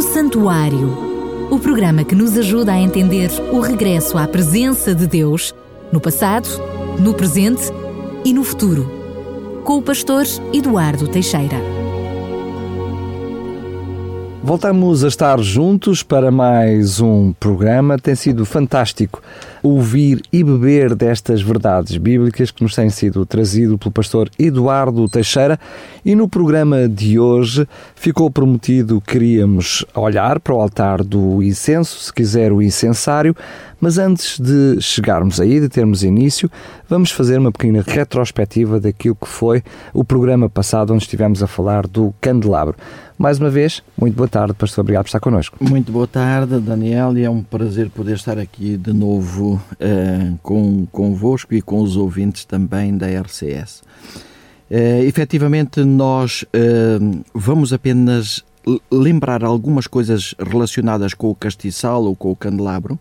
O Santuário. O programa que nos ajuda a entender o regresso à presença de Deus no passado, no presente e no futuro. Com o pastor Eduardo Teixeira. Voltamos a estar juntos para mais um programa. Tem sido fantástico ouvir e beber destas verdades bíblicas que nos têm sido trazido pelo pastor Eduardo Teixeira. E no programa de hoje ficou prometido que queríamos olhar para o altar do incenso, se quiser o incensário, mas antes de chegarmos aí, de termos início, vamos fazer uma pequena retrospectiva daquilo que foi o programa passado, onde estivemos a falar do candelabro. Mais uma vez, muito boa tarde, pastor. Obrigado por estar connosco. Muito boa tarde, Daniel, e é um prazer poder estar aqui de novo uh, com, convosco e com os ouvintes também da RCS. Uh, efetivamente, nós uh, vamos apenas lembrar algumas coisas relacionadas com o castiçal ou com o candelabro,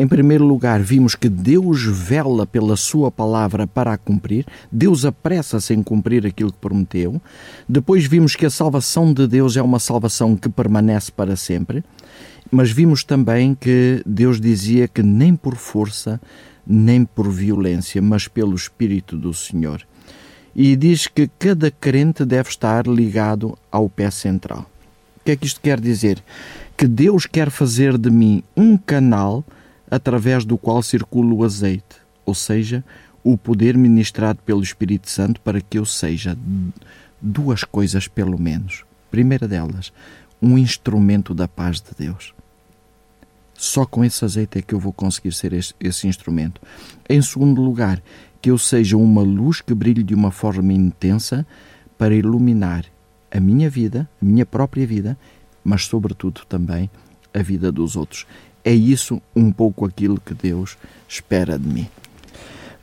em primeiro lugar, vimos que Deus vela pela sua palavra para a cumprir, Deus apressa-se em cumprir aquilo que prometeu. Depois vimos que a salvação de Deus é uma salvação que permanece para sempre. Mas vimos também que Deus dizia que nem por força, nem por violência, mas pelo Espírito do Senhor. E diz que cada crente deve estar ligado ao pé central. O que é que isto quer dizer? Que Deus quer fazer de mim um canal através do qual circula o azeite, ou seja, o poder ministrado pelo Espírito Santo para que eu seja duas coisas, pelo menos. Primeira delas, um instrumento da paz de Deus. Só com esse azeite é que eu vou conseguir ser esse, esse instrumento. Em segundo lugar, que eu seja uma luz que brilhe de uma forma intensa para iluminar a minha vida, a minha própria vida, mas, sobretudo, também a vida dos outros. É isso um pouco aquilo que Deus espera de mim.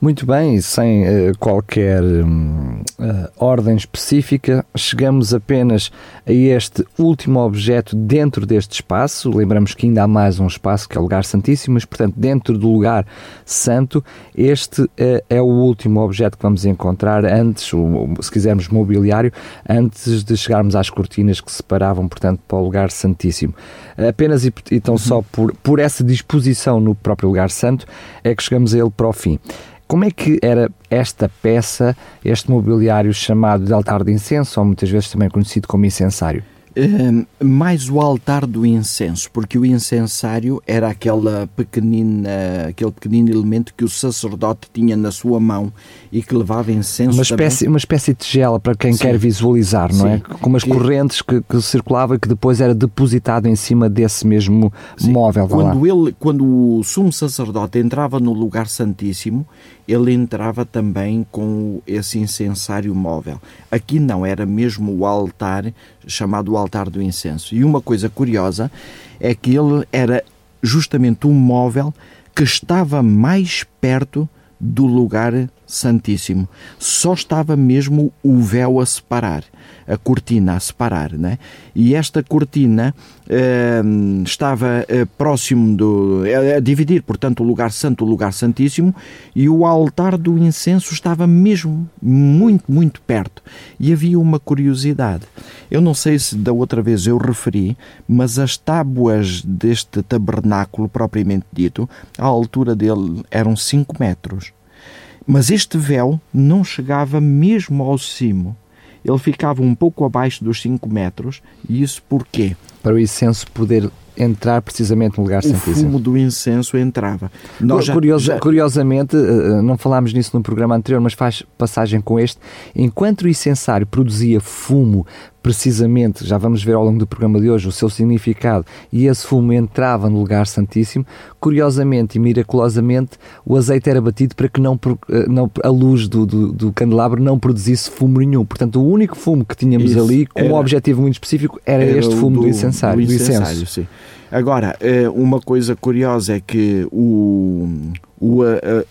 Muito bem, sem uh, qualquer uh, ordem específica, chegamos apenas a este último objeto dentro deste espaço. Lembramos que ainda há mais um espaço que é o lugar santíssimo, mas portanto dentro do lugar santo, este uh, é o último objeto que vamos encontrar antes, o, se quisermos mobiliário, antes de chegarmos às cortinas que separavam, portanto, para o lugar santíssimo. Apenas e então só por, por essa disposição no próprio lugar santo é que chegamos a ele para o fim. Como é que era esta peça, este mobiliário chamado de altar de incenso, ou muitas vezes também conhecido como incensário? Uh, mais o altar do incenso, porque o incensário era aquela pequenina, aquele pequenino elemento que o sacerdote tinha na sua mão e que levava incenso. Uma espécie, também. uma espécie de tigela para quem Sim. quer visualizar, não é? Sim. é? Com umas que... correntes que, que circulavam e que depois era depositado em cima desse mesmo Sim. móvel. Quando, ele, quando o sumo sacerdote entrava no lugar santíssimo, ele entrava também com esse incensário móvel. Aqui não, era mesmo o altar, chamado altar do incenso. E uma coisa curiosa é que ele era justamente um móvel que estava mais perto do lugar santíssimo. Só estava mesmo o véu a separar a cortina a separar, né? E esta cortina uh, estava uh, próximo do. a dividir, portanto, o lugar santo o lugar santíssimo e o altar do incenso estava mesmo muito, muito perto. E havia uma curiosidade. Eu não sei se da outra vez eu referi, mas as tábuas deste tabernáculo, propriamente dito, a altura dele eram 5 metros. Mas este véu não chegava mesmo ao cimo ele ficava um pouco abaixo dos 5 metros. E isso porquê? Para o incenso poder entrar precisamente no lugar santíssimo. O fumo do incenso entrava. Nós já... Curiosamente, eh, eh, não falámos nisso no programa anterior, mas faz passagem com este. Enquanto o incensário produzia fumo precisamente, já vamos ver ao longo do programa de hoje, o seu significado, e esse fumo entrava no lugar santíssimo, curiosamente e miraculosamente, o azeite era batido para que não, eh, não a luz do, do, do candelabro não produzisse fumo nenhum. Portanto, o único fumo que tínhamos Isso, ali, com era, um objetivo muito específico, era, era este fumo do, do incensário, do, incenso. Agora, eh, uma coisa curiosa é que o, o,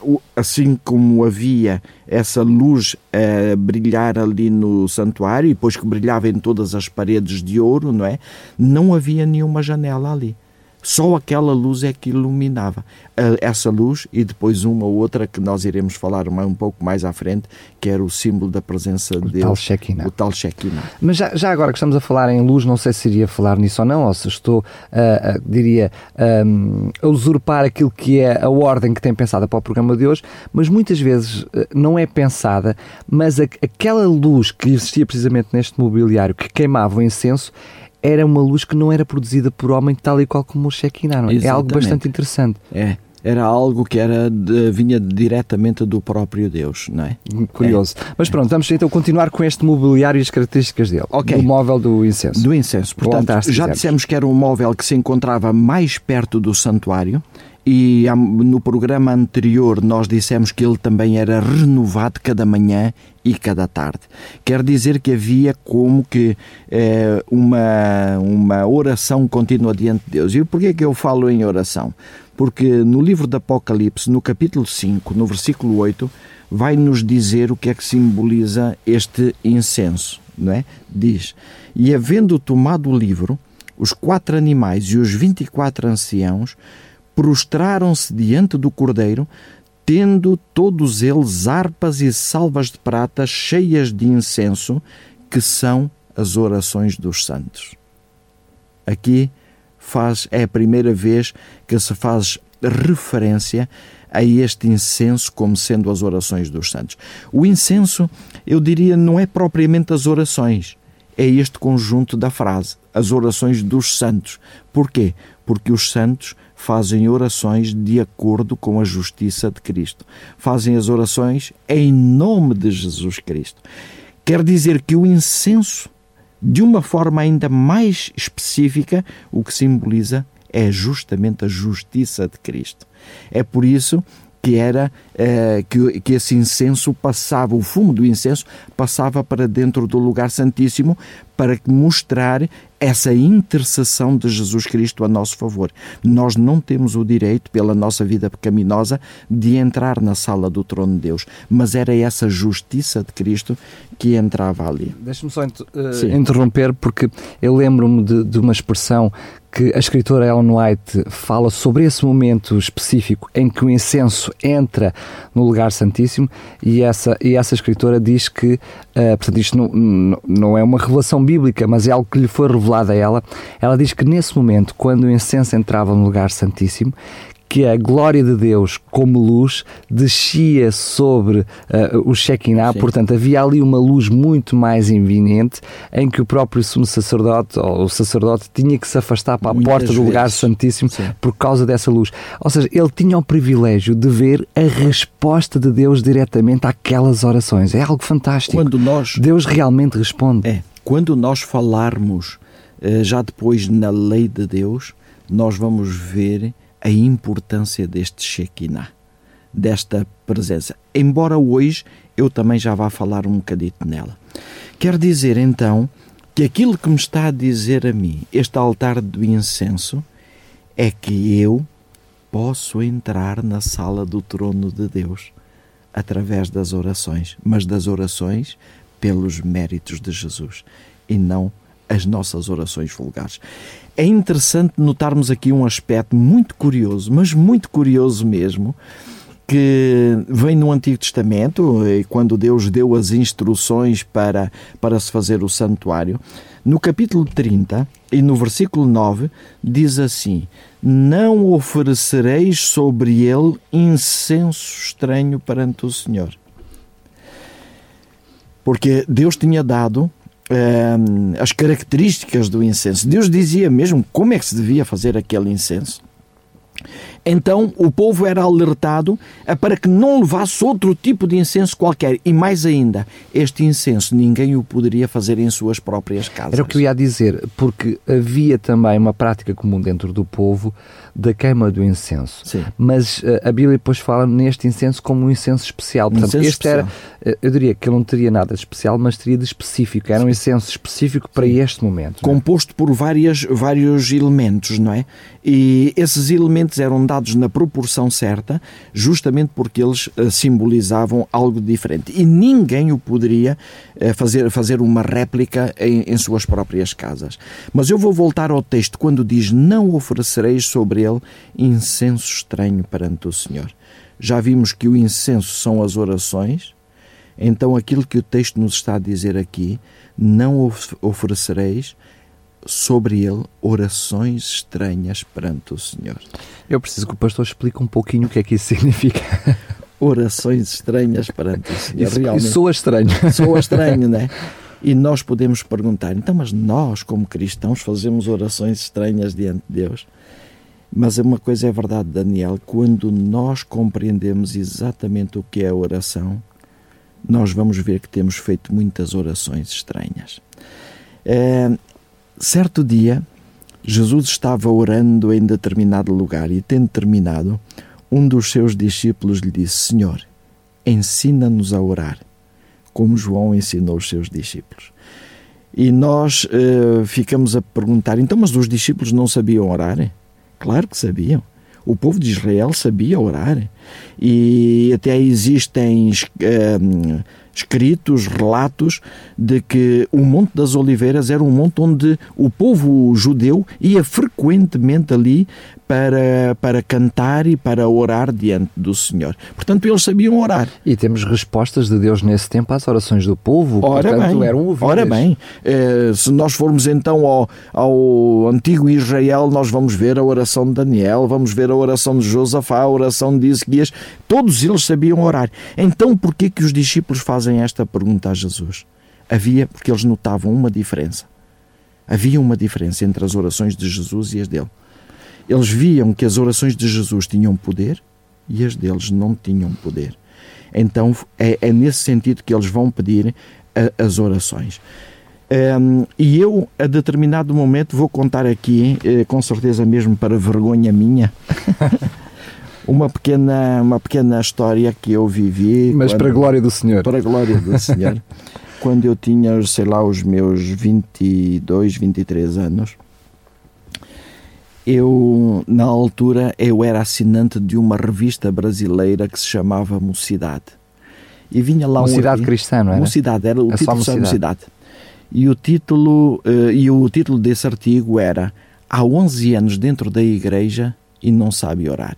o, assim como havia essa luz a brilhar ali no santuário, e depois que brilhava em todas as paredes de ouro, não é? Não havia nenhuma janela ali. Só aquela luz é que iluminava. Essa luz e depois uma ou outra que nós iremos falar um pouco mais à frente, que era o símbolo da presença de Deus. Tal. O tal Shekinah. Mas já, já, agora que estamos a falar em luz, não sei se iria falar nisso ou não, ou se estou, uh, uh, diria, um, a usurpar aquilo que é a ordem que tem pensada para o programa de hoje, mas muitas vezes uh, não é pensada, mas a, aquela luz que existia precisamente neste mobiliário que queimava o incenso era uma luz que não era produzida por homem tal e qual como o Shekinah. É? é algo bastante interessante. É era algo que era de, vinha diretamente do próprio Deus, não é? Curioso. É. Mas pronto, vamos então continuar com este mobiliário e as características dele. Okay. Do móvel do incenso. Do incenso. Portanto, já dissemos que era um móvel que se encontrava mais perto do santuário e no programa anterior nós dissemos que ele também era renovado cada manhã e cada tarde. Quer dizer que havia como que eh, uma, uma oração contínua diante de Deus. E porquê que eu falo em oração? Porque no livro do Apocalipse, no capítulo 5, no versículo 8, vai nos dizer o que é que simboliza este incenso, não é? Diz: "E havendo tomado o livro, os quatro animais e os vinte e quatro anciãos prostraram-se diante do Cordeiro, tendo todos eles harpas e salvas de prata cheias de incenso, que são as orações dos santos. Aqui faz é a primeira vez que se faz referência a este incenso como sendo as orações dos santos. O incenso, eu diria, não é propriamente as orações, é este conjunto da frase, as orações dos santos. Porquê? Porque os santos fazem orações de acordo com a justiça de Cristo. Fazem as orações em nome de Jesus Cristo. Quer dizer que o incenso, de uma forma ainda mais específica, o que simboliza é justamente a justiça de Cristo. É por isso que era eh, que, que esse incenso passava, o fumo do incenso passava para dentro do lugar santíssimo para mostrar essa intercessão de Jesus Cristo a nosso favor. Nós não temos o direito, pela nossa vida pecaminosa, de entrar na sala do trono de Deus, mas era essa justiça de Cristo que entrava ali. Deixa-me só uh, interromper, porque eu lembro-me de, de uma expressão que a escritora Ellen White fala sobre esse momento específico em que o incenso entra no lugar santíssimo e essa, e essa escritora diz que, uh, portanto, isto não, não é uma revelação bíblica, mas é algo que lhe foi revelado a ela. Ela diz que nesse momento, quando o incenso entrava no lugar santíssimo, que a glória de Deus, como luz, descia sobre uh, o Shekinah, Sim. portanto havia ali uma luz muito mais iminente em que o próprio sumo sacerdote ou o sacerdote tinha que se afastar para a Muitas porta do vezes. lugar santíssimo Sim. por causa dessa luz. Ou seja, ele tinha o privilégio de ver a resposta de Deus diretamente àquelas orações. É algo fantástico. Quando nós Deus realmente responde. É, quando nós falarmos uh, já depois na lei de Deus, nós vamos ver a importância deste Shekinah, desta presença. Embora hoje eu também já vá falar um bocadito nela. Quer dizer então que aquilo que me está a dizer a mim, este altar do incenso, é que eu posso entrar na sala do trono de Deus através das orações, mas das orações pelos méritos de Jesus e não as nossas orações vulgares. É interessante notarmos aqui um aspecto muito curioso, mas muito curioso mesmo, que vem no Antigo Testamento, quando Deus deu as instruções para, para se fazer o santuário. No capítulo 30 e no versículo 9, diz assim: Não oferecereis sobre ele incenso estranho perante o Senhor. Porque Deus tinha dado as características do incenso. Deus dizia mesmo como é que se devia fazer aquele incenso. Então o povo era alertado para que não levasse outro tipo de incenso qualquer. E mais ainda, este incenso ninguém o poderia fazer em suas próprias casas. Era o que eu ia dizer, porque havia também uma prática comum dentro do povo da queima do incenso. Sim. Mas uh, a Bíblia depois fala neste incenso como um incenso especial. Portanto, incenso este especial. era, uh, eu diria que ele não teria nada de especial, mas teria de específico. Era um incenso específico para Sim. este momento. É? Composto é? por várias, vários elementos, não é? E esses elementos eram dados apresentados na proporção certa, justamente porque eles uh, simbolizavam algo diferente. E ninguém o poderia uh, fazer, fazer uma réplica em, em, suas próprias casas. Mas eu vou voltar ao texto quando diz: Não oferecereis sobre ele incenso estranho perante o Senhor. Já vimos que o incenso são as orações, então aquilo que o texto nos está a dizer aqui, não oferecereis sobre ele orações estranhas perante o Senhor. Eu preciso que o pastor explique um pouquinho o que é que isso significa. orações estranhas perante o Senhor. Isso, Realmente. soa estranho. Soa estranho, não é? E nós podemos perguntar, então, mas nós, como cristãos, fazemos orações estranhas diante de Deus? Mas uma coisa é verdade, Daniel, quando nós compreendemos exatamente o que é a oração, nós vamos ver que temos feito muitas orações estranhas. É, Certo dia, Jesus estava orando em determinado lugar e, tendo terminado, um dos seus discípulos lhe disse: Senhor, ensina-nos a orar, como João ensinou os seus discípulos. E nós uh, ficamos a perguntar: então, mas os discípulos não sabiam orar? Claro que sabiam. O povo de Israel sabia orar. E até existem. Uh, escritos, relatos de que o Monte das Oliveiras era um monte onde o povo judeu ia frequentemente ali para, para cantar e para orar diante do Senhor. Portanto, eles sabiam orar. E temos respostas de Deus nesse tempo às orações do povo, ora portanto bem, eram ouvidas. Ora bem, eh, se nós formos então ao, ao antigo Israel, nós vamos ver a oração de Daniel, vamos ver a oração de Josafá, a oração de Isaías, todos eles sabiam orar. Então, por que que os discípulos fazem esta pergunta a Jesus? Havia, porque eles notavam uma diferença. Havia uma diferença entre as orações de Jesus e as dele. Eles viam que as orações de Jesus tinham poder e as deles não tinham poder. Então é, é nesse sentido que eles vão pedir a, as orações. Um, e eu, a determinado momento, vou contar aqui, eh, com certeza mesmo para vergonha minha, uma pequena, uma pequena história que eu vivi. Mas quando, para a glória do Senhor. Para a glória do Senhor. quando eu tinha, sei lá, os meus 22, 23 anos, eu, na altura, eu era assinante de uma revista brasileira que se chamava Mocidade. E vinha lá Mocidade um cristã, não era? Mocidade, era o é título só Mocidade. E o título, uh, e o título desse artigo era Há 11 anos dentro da igreja e não sabe orar.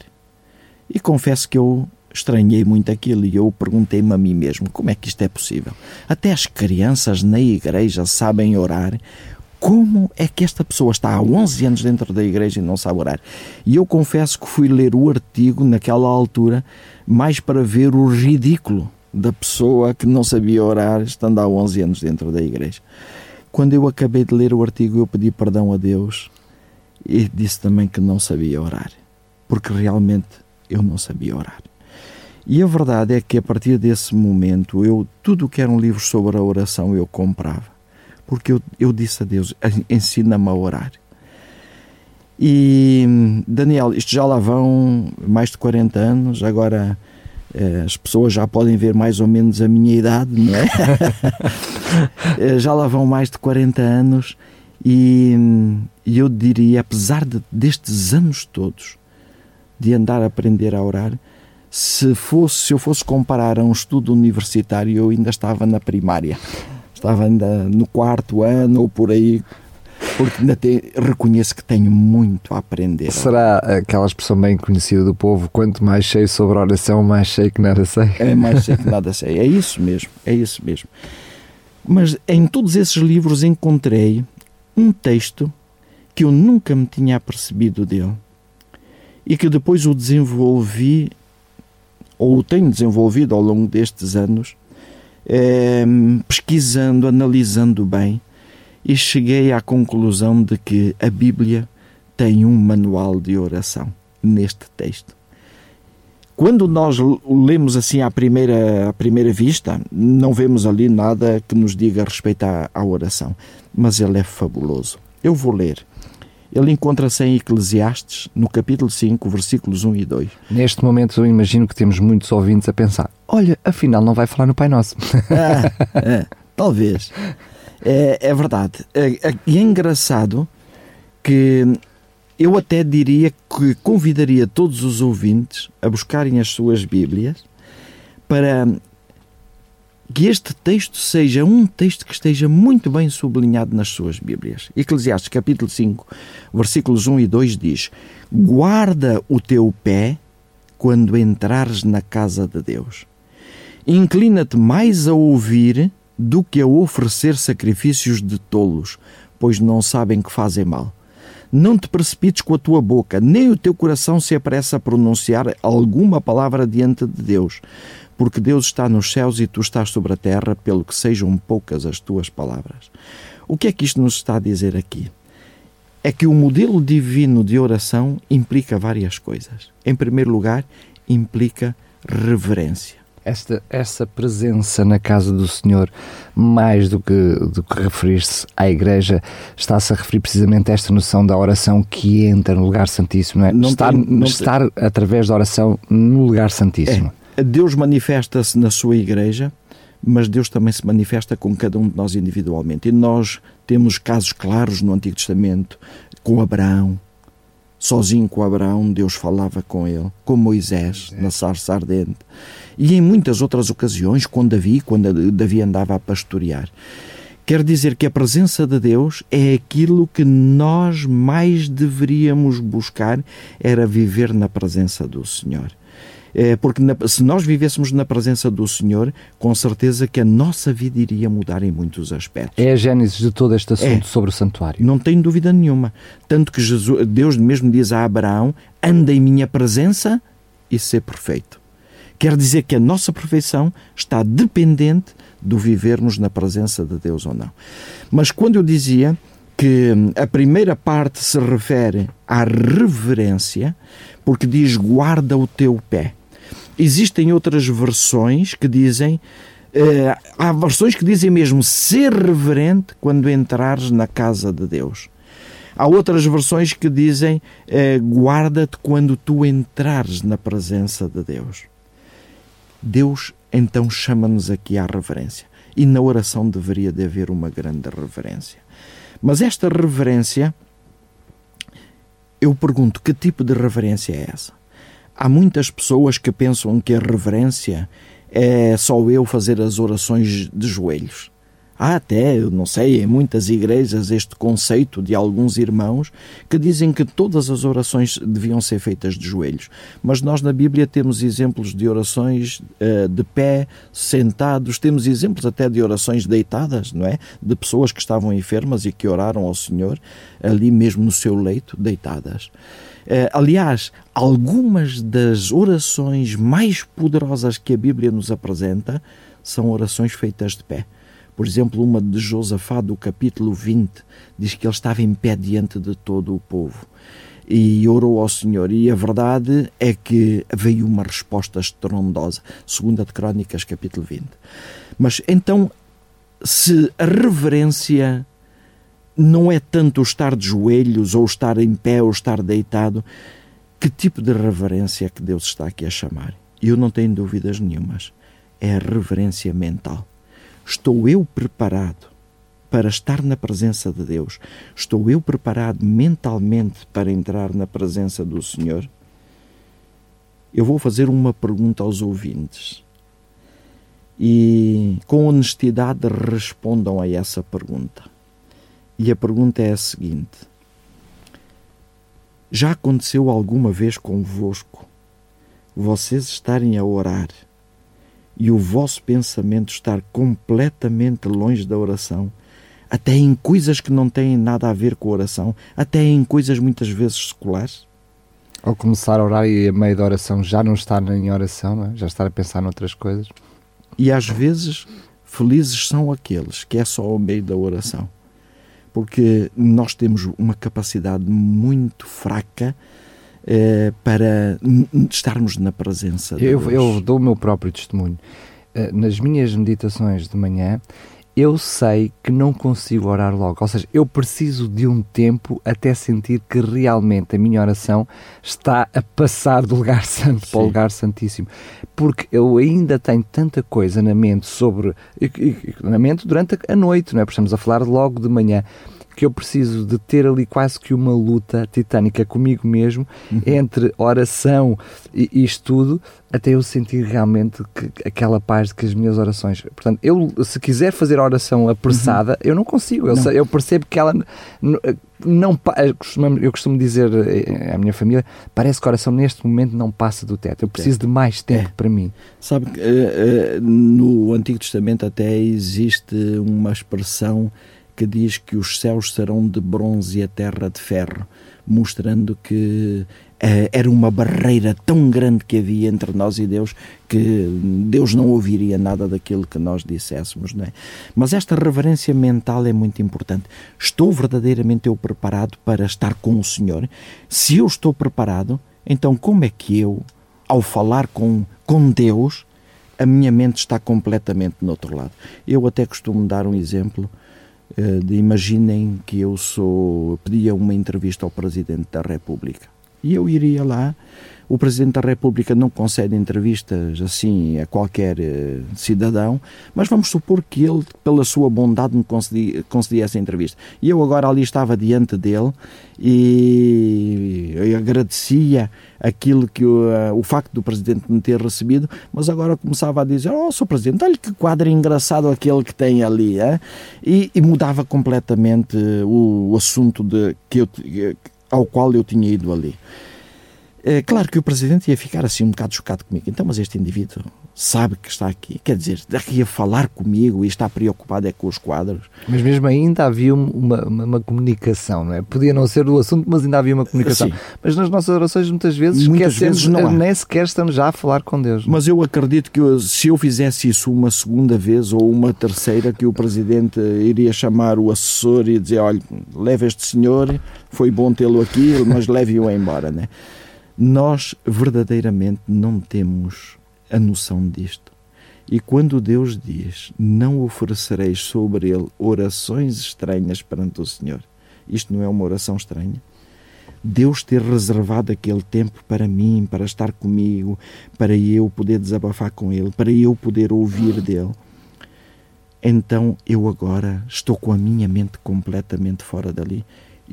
E confesso que eu estranhei muito aquilo e eu perguntei-me a mim mesmo como é que isto é possível. Até as crianças na igreja sabem orar como é que esta pessoa está há 11 anos dentro da igreja e não sabe orar? E eu confesso que fui ler o artigo naquela altura mais para ver o ridículo da pessoa que não sabia orar estando há 11 anos dentro da igreja. Quando eu acabei de ler o artigo, eu pedi perdão a Deus e disse também que não sabia orar, porque realmente eu não sabia orar. E a verdade é que a partir desse momento, eu tudo que era um livro sobre a oração eu comprava porque eu, eu disse a Deus: ensina-me a orar. E Daniel, isto já lá vão mais de 40 anos, agora eh, as pessoas já podem ver mais ou menos a minha idade, não é? Eh, já lá vão mais de 40 anos e, e eu diria, apesar de, destes anos todos de andar a aprender a orar, se, fosse, se eu fosse comparar a um estudo universitário, eu ainda estava na primária estava ainda no quarto ano ou por aí, porque ainda te, reconheço que tenho muito a aprender. Será aquela expressão bem conhecida do povo, quanto mais sei sobre oração, mais sei que nada sei? É mais sei que nada sei, é isso mesmo, é isso mesmo. Mas em todos esses livros encontrei um texto que eu nunca me tinha apercebido dele e que depois o desenvolvi ou o tenho desenvolvido ao longo destes anos é, pesquisando, analisando bem, e cheguei à conclusão de que a Bíblia tem um manual de oração neste texto. Quando nós lemos assim à primeira, à primeira vista, não vemos ali nada que nos diga respeito à, à oração, mas ele é fabuloso. Eu vou ler ele encontra-se em Eclesiastes, no capítulo 5, versículos 1 e 2. Neste momento, eu imagino que temos muitos ouvintes a pensar: olha, afinal, não vai falar no Pai Nosso. Ah, é, talvez. É, é verdade. É, é, e é, engraçado que eu até diria que convidaria todos os ouvintes a buscarem as suas Bíblias para que este texto seja um texto que esteja muito bem sublinhado nas suas Bíblias. Eclesiastes capítulo 5, versículos 1 e 2 diz: Guarda o teu pé quando entrares na casa de Deus. Inclina-te mais a ouvir do que a oferecer sacrifícios de tolos, pois não sabem que fazem mal. Não te precipites com a tua boca, nem o teu coração se apressa a pronunciar alguma palavra diante de Deus, porque Deus está nos céus e tu estás sobre a terra, pelo que sejam poucas as tuas palavras. O que é que isto nos está a dizer aqui? É que o modelo divino de oração implica várias coisas. Em primeiro lugar, implica reverência esta, essa presença na casa do Senhor, mais do que, do que referir-se à Igreja, está-se a referir precisamente a esta noção da oração que entra no lugar santíssimo, não é? Não estar, tem, não estar tem... através da oração no lugar santíssimo. É. Deus manifesta-se na sua Igreja, mas Deus também se manifesta com cada um de nós individualmente. E nós temos casos claros no Antigo Testamento, com Abraão, sozinho com Abraão, Deus falava com ele, com Moisés, na sarça ardente e em muitas outras ocasiões com Davi, quando Davi andava a pastorear. Quer dizer que a presença de Deus é aquilo que nós mais deveríamos buscar, era viver na presença do Senhor. É, porque se nós vivêssemos na presença do Senhor, com certeza que a nossa vida iria mudar em muitos aspectos. É a gênese de todo este assunto é, sobre o santuário. Não tem dúvida nenhuma. Tanto que Jesus, Deus mesmo diz a Abraão: anda em minha presença e ser perfeito. Quer dizer que a nossa perfeição está dependente do vivermos na presença de Deus ou não. Mas quando eu dizia que a primeira parte se refere à reverência, porque diz guarda o teu pé. Existem outras versões que dizem Uh, há versões que dizem mesmo ser reverente quando entrares na casa de Deus. Há outras versões que dizem uh, guarda-te quando tu entrares na presença de Deus. Deus então chama-nos aqui à reverência. E na oração deveria de haver uma grande reverência. Mas esta reverência, eu pergunto, que tipo de reverência é essa? Há muitas pessoas que pensam que a reverência é só eu fazer as orações de joelhos. Há até, não sei, em muitas igrejas este conceito de alguns irmãos que dizem que todas as orações deviam ser feitas de joelhos. Mas nós na Bíblia temos exemplos de orações uh, de pé, sentados, temos exemplos até de orações deitadas, não é? De pessoas que estavam enfermas e que oraram ao Senhor ali mesmo no seu leito, deitadas. Uh, aliás, algumas das orações mais poderosas que a Bíblia nos apresenta são orações feitas de pé. Por exemplo, uma de Josafá, do capítulo 20, diz que ele estava em pé diante de todo o povo e orou ao Senhor. E a verdade é que veio uma resposta estrondosa, segunda de Crónicas, capítulo 20. Mas então, se a reverência não é tanto o estar de joelhos, ou estar em pé, ou estar deitado, que tipo de reverência é que Deus está aqui a chamar? Eu não tenho dúvidas nenhumas. É a reverência mental. Estou eu preparado para estar na presença de Deus? Estou eu preparado mentalmente para entrar na presença do Senhor? Eu vou fazer uma pergunta aos ouvintes e, com honestidade, respondam a essa pergunta. E a pergunta é a seguinte: Já aconteceu alguma vez convosco vocês estarem a orar e o vosso pensamento estar completamente longe da oração, até em coisas que não têm nada a ver com a oração, até em coisas muitas vezes seculares? Ou começar a orar e a meio da oração já não estar em oração, é? já estar a pensar noutras coisas. E às vezes felizes são aqueles que é só ao meio da oração. Porque nós temos uma capacidade muito fraca eh, para estarmos na presença de eu, Deus. Eu dou o meu próprio testemunho. Uh, nas minhas meditações de manhã, eu sei que não consigo orar logo. Ou seja, eu preciso de um tempo até sentir que realmente a minha oração está a passar do lugar santo Sim. para o lugar santíssimo. Porque eu ainda tenho tanta coisa na mente sobre. na mente durante a noite, não é? Porque estamos a falar logo de manhã que eu preciso de ter ali quase que uma luta titânica comigo mesmo uhum. entre oração e, e estudo até eu sentir realmente que, aquela paz de que as minhas orações. Portanto, eu se quiser fazer a oração apressada, uhum. eu não consigo. Eu, não. eu, percebo que ela não eu costumo dizer eh, à minha família, parece que a oração neste momento não passa do teto. Eu preciso é. de mais tempo é. para mim. Sabe que uh, uh, no Antigo Testamento até existe uma expressão que diz que os céus serão de bronze e a terra de ferro, mostrando que eh, era uma barreira tão grande que havia entre nós e Deus que Deus não ouviria nada daquilo que nós disséssemos, não é? Mas esta reverência mental é muito importante. Estou verdadeiramente eu preparado para estar com o Senhor? Se eu estou preparado, então como é que eu, ao falar com, com Deus, a minha mente está completamente no outro lado? Eu até costumo dar um exemplo de imaginem que eu sou pedia uma entrevista ao Presidente da República e eu iria lá o Presidente da República não concede entrevistas assim a qualquer uh, cidadão, mas vamos supor que ele, pela sua bondade, me concedia, concedia essa entrevista. E eu agora ali estava diante dele e eu agradecia aquilo que o, uh, o facto do Presidente me ter recebido, mas agora começava a dizer: Oh, Sr. Presidente, olha que quadro engraçado aquele que tem ali. E, e, mudava completamente o, o assunto de, que eu, ao qual eu tinha ido ali. É claro que o presidente ia ficar assim um bocado chocado comigo. Então, mas este indivíduo sabe que está aqui. Quer dizer, daqui a falar comigo e está preocupado é com os quadros. Mas mesmo ainda havia uma, uma, uma comunicação, não é? Podia não ser do assunto, mas ainda havia uma comunicação. Sim. Mas nas nossas orações muitas vezes muitas esquecemos, vezes não há. nem sequer estamos já a falar com Deus. Não? É? Mas eu acredito que eu, se eu fizesse isso uma segunda vez ou uma terceira, que o presidente iria chamar o assessor e dizer, olha, leve este senhor, foi bom tê-lo aqui, mas leve-o embora, né? Nós verdadeiramente não temos a noção disto. E quando Deus diz: Não oferecereis sobre ele orações estranhas perante o Senhor, isto não é uma oração estranha? Deus ter reservado aquele tempo para mim, para estar comigo, para eu poder desabafar com Ele, para eu poder ouvir dele. Então eu agora estou com a minha mente completamente fora dali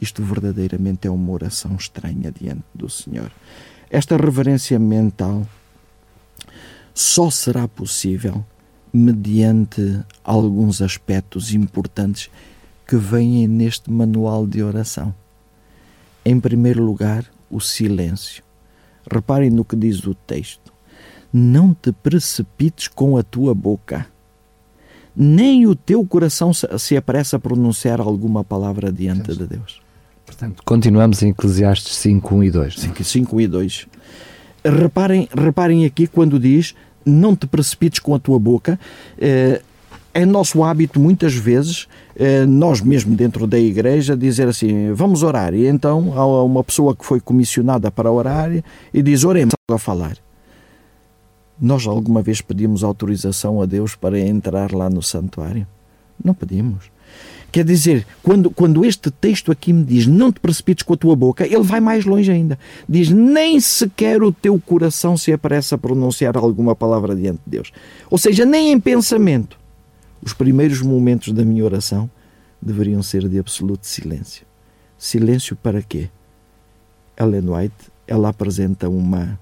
isto verdadeiramente é uma oração estranha diante do Senhor. Esta reverência mental só será possível mediante alguns aspectos importantes que vêm neste manual de oração. Em primeiro lugar, o silêncio. Reparem no que diz o texto. Não te precipites com a tua boca, nem o teu coração se apressa a pronunciar alguma palavra diante de Deus. Portanto, continuamos em Eclesiastes 5, 1 e 2. 5, 5 e 2. Reparem, reparem aqui quando diz não te precipites com a tua boca. É, é nosso hábito, muitas vezes, é, nós mesmo dentro da igreja, dizer assim: vamos orar. E então há uma pessoa que foi comissionada para orar e diz: oremos a falar. Nós alguma vez pedimos autorização a Deus para entrar lá no santuário? Não pedimos. Quer dizer, quando, quando este texto aqui me diz não te precipites com a tua boca, ele vai mais longe ainda. Diz nem sequer o teu coração se aparece a pronunciar alguma palavra diante de Deus. Ou seja, nem em pensamento. Os primeiros momentos da minha oração deveriam ser de absoluto silêncio. Silêncio para quê? Ellen White, ela apresenta uma,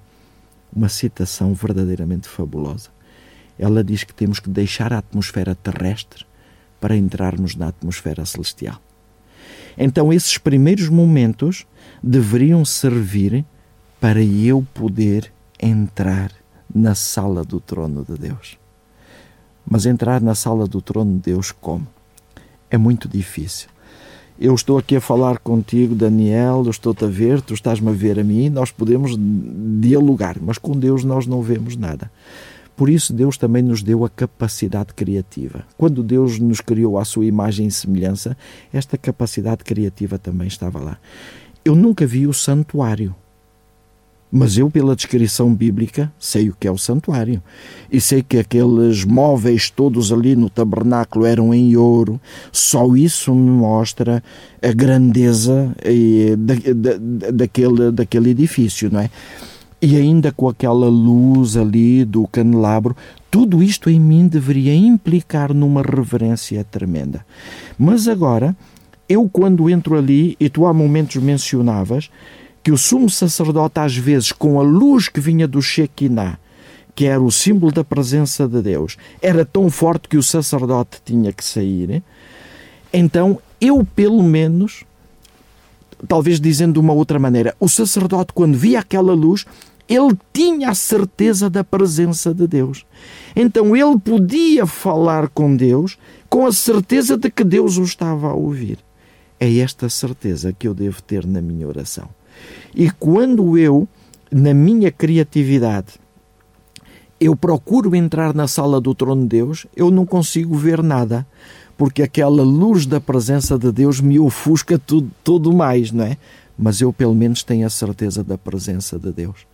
uma citação verdadeiramente fabulosa. Ela diz que temos que deixar a atmosfera terrestre para entrarmos na atmosfera celestial. Então, esses primeiros momentos deveriam servir para eu poder entrar na sala do trono de Deus. Mas entrar na sala do trono de Deus como? É muito difícil. Eu estou aqui a falar contigo, Daniel, eu estou-te a ver, tu estás-me a ver a mim, nós podemos dialogar, mas com Deus nós não vemos nada. Por isso, Deus também nos deu a capacidade criativa. Quando Deus nos criou à sua imagem e semelhança, esta capacidade criativa também estava lá. Eu nunca vi o santuário, mas eu, pela descrição bíblica, sei o que é o santuário. E sei que aqueles móveis todos ali no tabernáculo eram em ouro. Só isso me mostra a grandeza eh, da, da, daquele, daquele edifício, não é? E ainda com aquela luz ali do candelabro, tudo isto em mim deveria implicar numa reverência tremenda. Mas agora eu quando entro ali, e tu há momentos mencionavas, que o sumo sacerdote às vezes com a luz que vinha do Shekinah, que era o símbolo da presença de Deus, era tão forte que o sacerdote tinha que sair, então eu pelo menos talvez dizendo de uma outra maneira, o sacerdote, quando via aquela luz, ele tinha a certeza da presença de Deus. Então ele podia falar com Deus com a certeza de que Deus o estava a ouvir. É esta certeza que eu devo ter na minha oração. E quando eu, na minha criatividade, eu procuro entrar na sala do trono de Deus, eu não consigo ver nada, porque aquela luz da presença de Deus me ofusca tudo, tudo mais, não é? Mas eu pelo menos tenho a certeza da presença de Deus.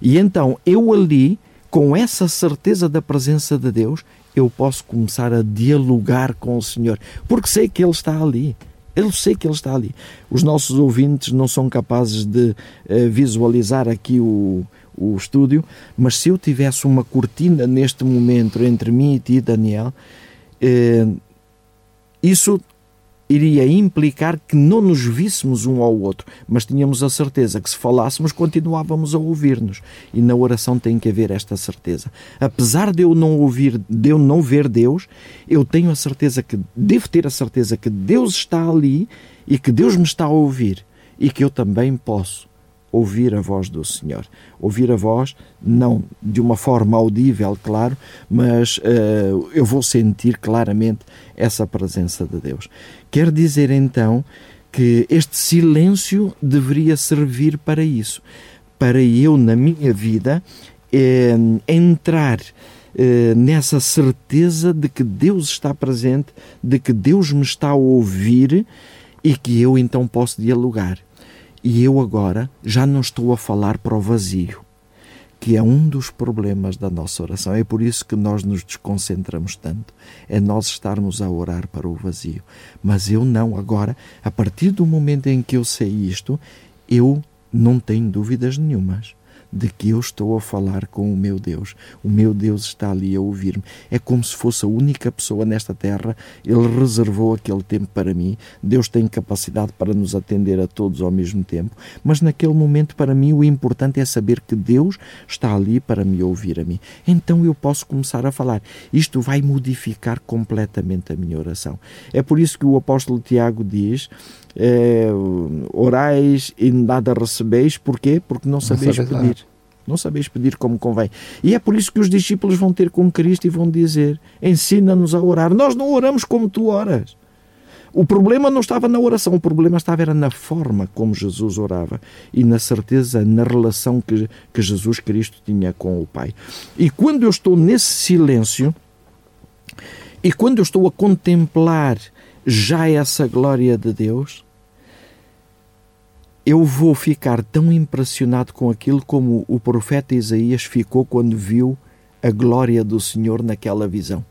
E então eu ali, com essa certeza da presença de Deus, eu posso começar a dialogar com o Senhor, porque sei que Ele está ali. Eu sei que Ele está ali. Os nossos ouvintes não são capazes de uh, visualizar aqui o, o estúdio, mas se eu tivesse uma cortina neste momento entre mim e ti, Daniel, uh, isso iria implicar que não nos víssemos um ao outro, mas tínhamos a certeza que se falássemos continuávamos a ouvir-nos. E na oração tem que haver esta certeza. Apesar de eu não ouvir, de eu não ver Deus, eu tenho a certeza que devo ter a certeza que Deus está ali e que Deus me está a ouvir e que eu também posso ouvir a voz do Senhor. Ouvir a voz, não de uma forma audível, claro, mas uh, eu vou sentir claramente essa presença de Deus. Quer dizer então que este silêncio deveria servir para isso, para eu, na minha vida, eh, entrar eh, nessa certeza de que Deus está presente, de que Deus me está a ouvir e que eu então posso dialogar. E eu agora já não estou a falar para o vazio, que é um dos problemas da nossa oração. É por isso que nós nos desconcentramos tanto. É nós estarmos a orar para o vazio. Mas eu não. Agora, a partir do momento em que eu sei isto, eu não tenho dúvidas nenhumas de que eu estou a falar com o meu Deus. O meu Deus está ali a ouvir-me. É como se fosse a única pessoa nesta terra. Ele reservou aquele tempo para mim. Deus tem capacidade para nos atender a todos ao mesmo tempo. Mas naquele momento, para mim, o importante é saber que Deus está ali para me ouvir a mim. Então eu posso começar a falar. Isto vai modificar completamente a minha oração. É por isso que o apóstolo Tiago diz é, orais e nada recebeis. Porquê? Porque não sabeis não pedir. Não sabeis pedir como convém. E é por isso que os discípulos vão ter com Cristo e vão dizer: ensina-nos a orar. Nós não oramos como tu oras. O problema não estava na oração, o problema estava era na forma como Jesus orava e na certeza, na relação que, que Jesus Cristo tinha com o Pai. E quando eu estou nesse silêncio, e quando eu estou a contemplar já essa glória de Deus, eu vou ficar tão impressionado com aquilo como o profeta Isaías ficou quando viu a glória do Senhor naquela visão.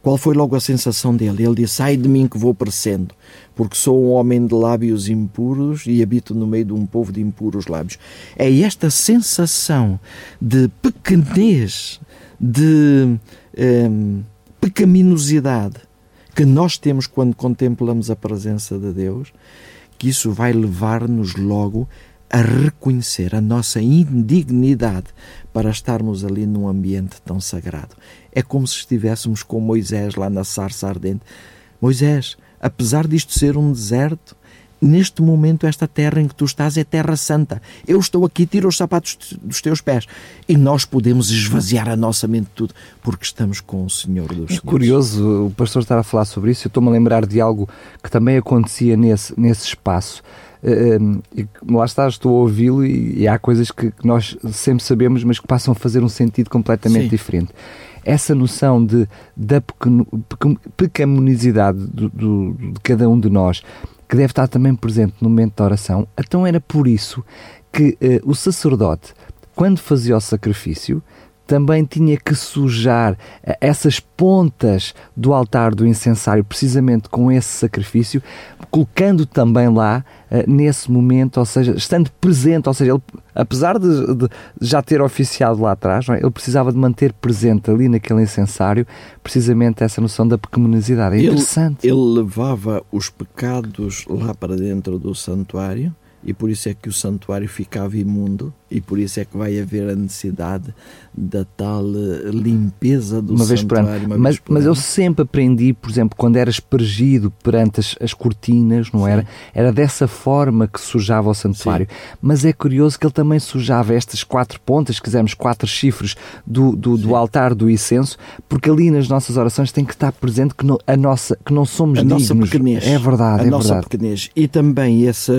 Qual foi logo a sensação dele? Ele disse: Ai de mim que vou parecendo, porque sou um homem de lábios impuros e habito no meio de um povo de impuros lábios. É esta sensação de pequenez, de hum, pecaminosidade que nós temos quando contemplamos a presença de Deus que isso vai levar-nos logo a reconhecer a nossa indignidade para estarmos ali num ambiente tão sagrado. É como se estivéssemos com Moisés lá na sarça ardente. Moisés, apesar disto ser um deserto, neste momento esta terra em que tu estás é terra santa. Eu estou aqui, tira os sapatos dos teus pés. E nós podemos esvaziar a nossa mente de tudo, porque estamos com o Senhor dos É curioso o pastor estar a falar sobre isso. Eu estou-me a lembrar de algo que também acontecia nesse, nesse espaço. Uh, lá está, estou a ouvi-lo e, e, há coisas que, que, nós sempre sabemos, mas que passam a fazer um sentido completamente Sim. diferente. Essa noção de, da pecaminosidade do, do, de cada um de nós, que deve estar também presente no momento da oração, então era por isso que uh, o sacerdote, quando fazia o sacrifício, também tinha que sujar eh, essas pontas do altar do incensário precisamente com esse sacrifício, colocando também lá uh, nesse momento, ou seja, estando presente, ou seja, ele, apesar de, de já ter oficiado lá atrás, é? ele precisava de manter presente ali naquele incensário precisamente essa noção da pequenosidade. É ele, interessante. Ele levava os pecados lá para dentro do santuário e por isso é que o santuário ficava imundo e por isso é que vai haver a necessidade da tal eh, limpeza do uma vez santuário. Por ano. Mas, mas eu sempre aprendi, por exemplo, quando era aspergido perante as, as cortinas, não Sim. era? Era dessa forma que sujava o santuário. Sim. Mas é curioso que ele também sujava estas quatro pontas, quisermos quatro chifres do, do, do, altar do incenso, porque ali nas nossas orações tem que estar presente que não, a nossa, que não somos a dignos. Nossa pequenez. É verdade, a é nossa verdade. pequenez. E também esse,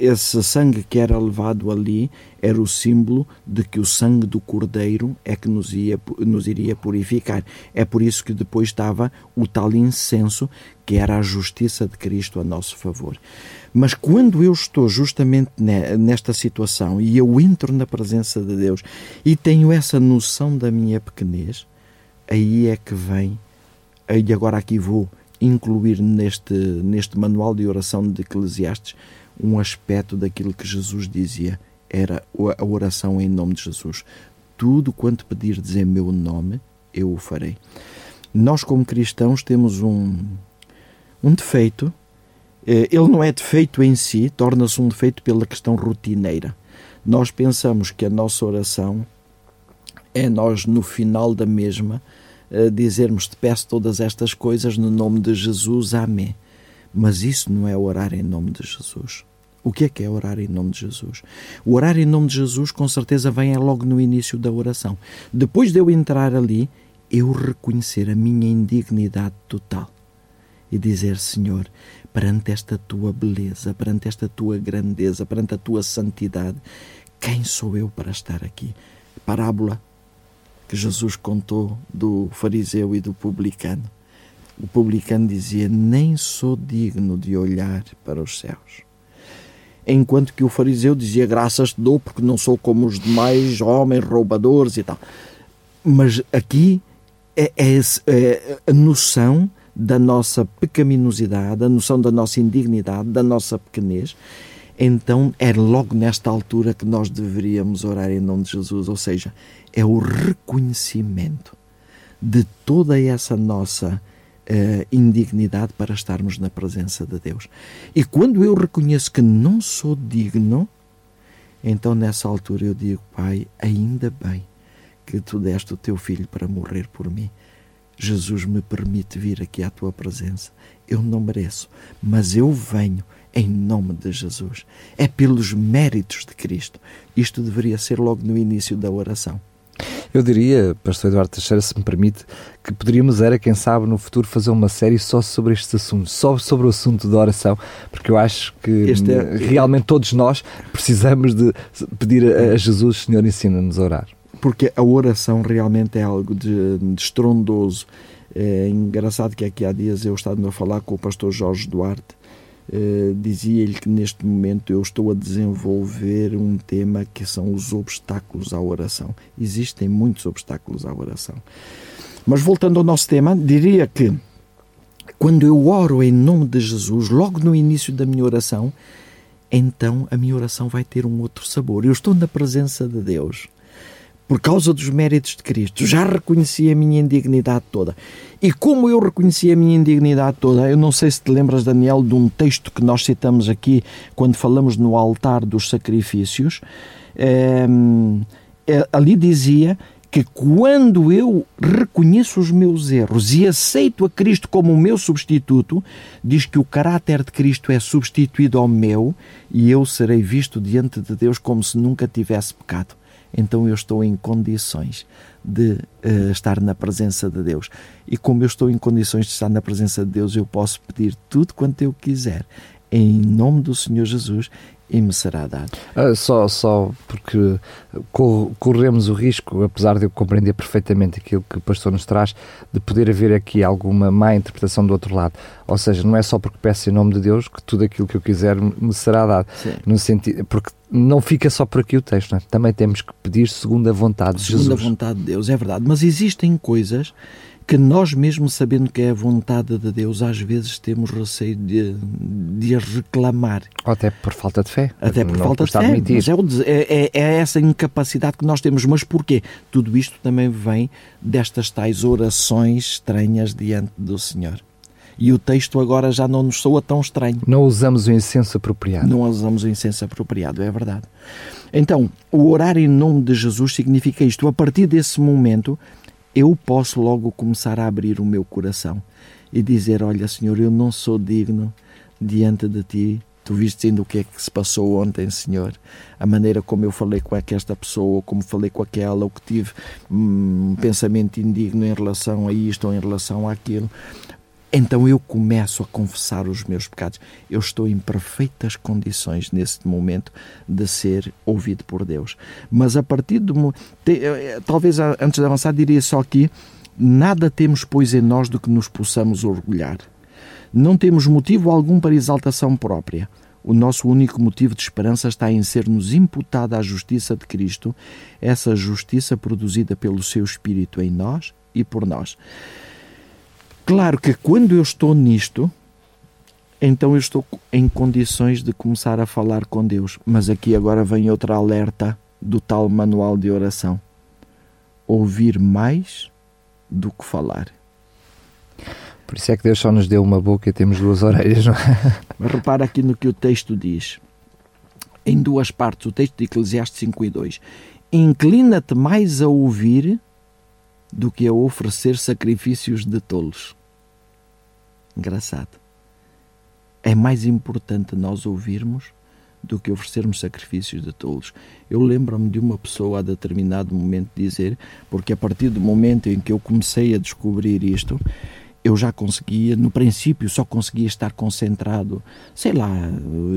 esse sangue que era levado ali era o símbolo de que o sangue do Cordeiro é que nos, ia, nos iria purificar. É por isso que depois estava o tal incenso, que era a justiça de Cristo a nosso favor. Mas quando eu estou justamente nesta situação e eu entro na presença de Deus e tenho essa noção da minha pequenez, aí é que vem, e agora aqui vou incluir neste, neste manual de oração de Eclesiastes um aspecto daquilo que Jesus dizia era a oração em nome de Jesus. Tudo quanto pedirdes em meu nome, eu o farei. Nós, como cristãos, temos um, um defeito. Eh, ele não é defeito em si, torna-se um defeito pela questão rotineira. Nós pensamos que a nossa oração é nós, no final da mesma, eh, dizermos: Te peço todas estas coisas no nome de Jesus, Amém. Mas isso não é orar em nome de Jesus. O que é que é orar em nome de Jesus? O orar em nome de Jesus, com certeza, vem logo no início da oração. Depois de eu entrar ali, eu reconhecer a minha indignidade total e dizer: Senhor, perante esta tua beleza, perante esta tua grandeza, perante a tua santidade, quem sou eu para estar aqui? Parábola que Jesus contou do fariseu e do publicano. O publicano dizia: Nem sou digno de olhar para os céus enquanto que o fariseu dizia graças te dou porque não sou como os demais homens roubadores e tal. Mas aqui é, é, é a noção da nossa pecaminosidade, a noção da nossa indignidade, da nossa pequenez. Então é logo nesta altura que nós deveríamos orar em nome de Jesus, ou seja, é o reconhecimento de toda essa nossa uh, indignidade para estarmos na presença de Deus. E quando eu reconheço que não sou digno, então nessa altura eu digo, Pai, ainda bem que tu deste o teu filho para morrer por mim. Jesus me permite vir aqui à tua presença. Eu não mereço, mas eu venho em nome de Jesus. É pelos méritos de Cristo. Isto deveria ser logo no início da oração. Eu diria, Pastor Eduardo Teixeira, se me permite, que poderíamos, era, quem sabe, no futuro fazer uma série só sobre estes assuntos, só sobre o assunto da oração, porque eu acho que é... realmente todos nós precisamos de pedir a Jesus, Senhor, ensina-nos a orar. Porque a oração realmente é algo de, de estrondoso. É engraçado que aqui há dias eu estava a falar com o pastor Jorge Duarte Uh, dizia-lhe que neste momento eu estou a desenvolver um tema que são os obstáculos à oração. Existem muitos obstáculos à oração. Mas voltando ao nosso tema, diria que quando eu oro em nome de Jesus, logo no início da minha oração, então a minha oração vai ter um outro sabor. Eu estou na presença de Deus por causa dos méritos de Cristo. Já reconheci a minha indignidade toda. E como eu reconheci a minha indignidade toda, eu não sei se te lembras, Daniel, de um texto que nós citamos aqui quando falamos no altar dos sacrifícios. É, é, ali dizia que quando eu reconheço os meus erros e aceito a Cristo como o meu substituto, diz que o caráter de Cristo é substituído ao meu e eu serei visto diante de Deus como se nunca tivesse pecado então eu estou em condições de uh, estar na presença de Deus. E como eu estou em condições de estar na presença de Deus, eu posso pedir tudo quanto eu quiser em nome do Senhor Jesus e me será dado. Ah, só, só porque corremos o risco, apesar de eu compreender perfeitamente aquilo que o pastor nos traz, de poder haver aqui alguma má interpretação do outro lado. Ou seja, não é só porque peço em nome de Deus que tudo aquilo que eu quiser me será dado. Sim. No sentido, porque não fica só por aqui o texto, é? também temos que pedir segundo a vontade de segundo Jesus. Segundo a vontade de Deus, é verdade. Mas existem coisas que nós mesmo sabendo que é a vontade de Deus, às vezes temos receio de, de as reclamar. Ou até por falta de fé. Até por falta de fé. Mas é, é, é, essa incapacidade que nós temos. Mas porquê? Tudo isto também vem destas tais orações estranhas diante do Senhor. E o texto agora já não nos soa tão estranho. Não usamos o incenso apropriado. Não usamos o incenso apropriado, é verdade. Então, o orar em nome de Jesus significa isto. A partir desse momento, eu posso logo começar a abrir o meu coração e dizer: Olha, Senhor, eu não sou digno diante de ti. Tu viste ainda o que é que se passou ontem, Senhor. A maneira como eu falei com esta pessoa, como falei com aquela, ou que tive hum, um pensamento indigno em relação a isto ou em relação àquilo. Então eu começo a confessar os meus pecados. Eu estou em perfeitas condições nesse momento de ser ouvido por Deus. Mas a partir do. Eh, eh, talvez antes de avançar, diria só aqui: nada temos, pois, em nós do que nos possamos orgulhar. Não temos motivo algum para exaltação própria. O nosso único motivo de esperança está em ser-nos imputada a justiça de Cristo, essa justiça produzida pelo seu Espírito em nós e por nós. Claro que quando eu estou nisto, então eu estou em condições de começar a falar com Deus. Mas aqui agora vem outra alerta do tal manual de oração: ouvir mais do que falar. Por isso é que Deus só nos deu uma boca e temos duas orelhas, não é? Repara aqui no que o texto diz. Em duas partes, o texto de Eclesiastes 5 e 2. Inclina-te mais a ouvir do que a oferecer sacrifícios de tolos. Engraçado. É mais importante nós ouvirmos do que oferecermos sacrifícios de tolos. Eu lembro-me de uma pessoa a determinado momento dizer, porque a partir do momento em que eu comecei a descobrir isto, eu já conseguia, no princípio, só conseguia estar concentrado, sei lá,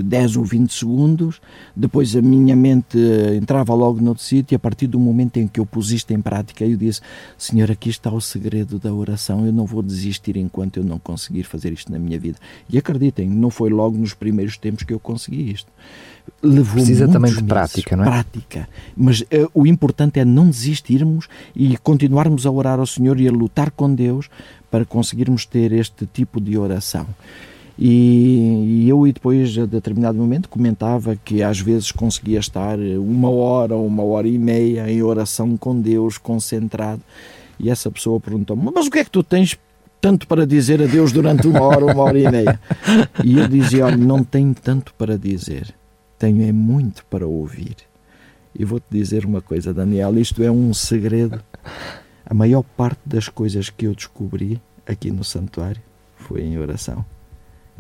10 ou 20 segundos, depois a minha mente entrava logo no outro sítio, e a partir do momento em que eu pus isto em prática, eu disse: Senhor, aqui está o segredo da oração, eu não vou desistir enquanto eu não conseguir fazer isto na minha vida. E acreditem, não foi logo nos primeiros tempos que eu consegui isto. Levou Precisa também de meses, prática, não é? Prática. Mas uh, o importante é não desistirmos e continuarmos a orar ao Senhor e a lutar com Deus para conseguirmos ter este tipo de oração. E, e, eu, e depois, a determinado momento, comentava que às vezes conseguia estar uma hora ou uma hora e meia em oração com Deus, concentrado. E essa pessoa perguntou-me: Mas o que é que tu tens tanto para dizer a Deus durante uma hora, uma hora e meia? E eu dizia: Olha, não tenho tanto para dizer, tenho é muito para ouvir. E vou-te dizer uma coisa, Daniel: isto é um segredo a maior parte das coisas que eu descobri aqui no santuário foi em oração.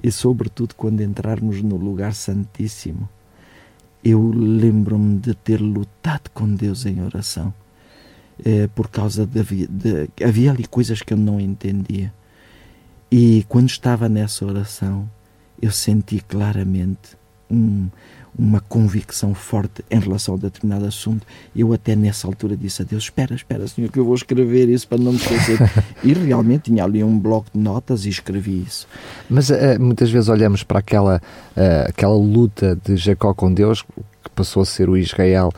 E, sobretudo, quando entrarmos no lugar santíssimo, eu lembro-me de ter lutado com Deus em oração. É, por causa de, de, havia ali coisas que eu não entendia. E quando estava nessa oração, eu senti claramente um, uma convicção forte em relação a determinado assunto. Eu até nessa altura disse a Deus, espera, espera, Senhor, que eu vou escrever isso para não me esquecer. e realmente tinha ali um bloco de notas e escrevi isso. Mas uh, muitas vezes olhamos para aquela, uh, aquela luta de Jacó com Deus, que passou a ser o Israel,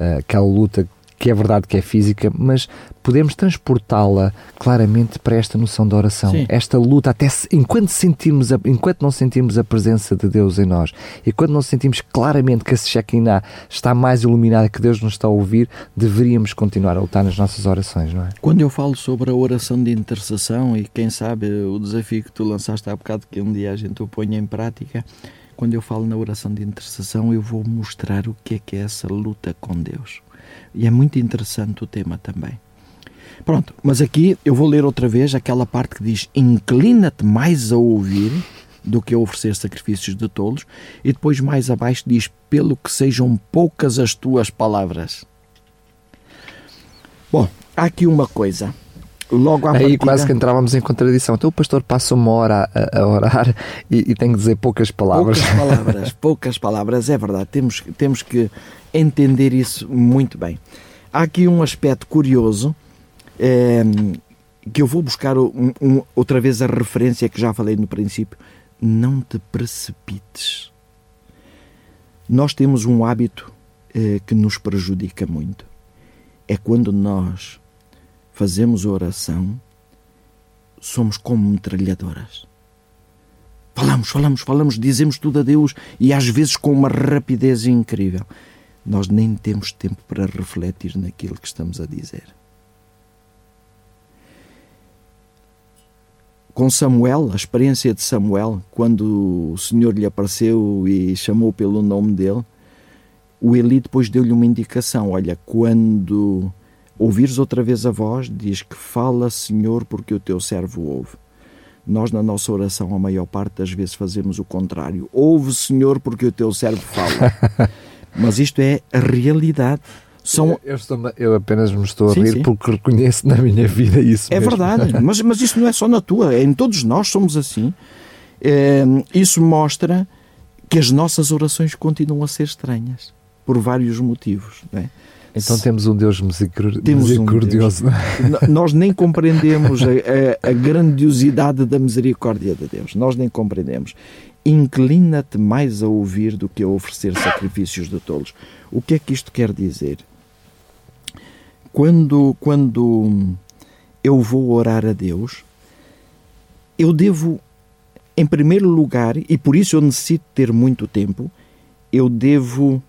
uh, aquela luta que é verdade que é física, mas podemos transportá-la claramente para esta noção de oração. Sim. Esta luta, até enquanto, sentimos a, enquanto não sentimos a presença de Deus em nós, e quando não sentimos claramente que a Shekinah está mais iluminada, que Deus nos está a ouvir, deveríamos continuar a lutar nas nossas orações, não é? Quando eu falo sobre a oração de intercessão, e quem sabe o desafio que tu lançaste há bocado, que um dia a gente o ponha em prática, quando eu falo na oração de intercessão, eu vou mostrar o que é que é essa luta com Deus e é muito interessante o tema também. Pronto, mas aqui eu vou ler outra vez aquela parte que diz: Inclina-te mais a ouvir do que a oferecer sacrifícios de tolos, e depois mais abaixo diz: Pelo que sejam poucas as tuas palavras. Bom, há aqui uma coisa. logo à Aí partida... quase que entrávamos em contradição. Então o pastor passa uma hora a, a orar e, e, tem que dizer poucas palavras. Poucas palavras, poucas palavras, é verdade. Temos, temos que entender isso muito bem. Há aqui um aspecto curioso é, que eu vou buscar um, um, outra vez a referência que já falei no princípio. Não te precipites. Nós temos um hábito é, que nos prejudica muito. É quando nós fazemos oração, somos como metralhadoras. Falamos, falamos, falamos, dizemos tudo a Deus e às vezes com uma rapidez incrível. Nós nem temos tempo para refletir naquilo que estamos a dizer. Com Samuel, a experiência de Samuel, quando o Senhor lhe apareceu e chamou pelo nome dele, o Eli depois deu-lhe uma indicação: olha, quando ouvires outra vez a voz, diz que fala, Senhor, porque o teu servo ouve. Nós, na nossa oração, a maior parte das vezes fazemos o contrário. Ouve, Senhor, porque o teu servo fala. Mas isto é a realidade. São... Eu, estou, eu apenas me estou a sim, rir sim. porque reconheço na minha vida isso. É mesmo. verdade, mas, mas isso não é só na tua, é em todos nós somos assim. É, isso mostra que as nossas orações continuam a ser estranhas, por vários motivos. É? Então temos um Deus misericordioso. Um Deus. Nós nem compreendemos a, a, a, grandiosidade da misericórdia de Deus. Nós nem compreendemos. Inclina-te mais a ouvir do que a oferecer sacrifícios de tolos. O que é que isto quer dizer? Quando, quando eu vou orar a Deus, eu devo, em primeiro lugar, e por isso eu necessito ter muito tempo, eu devo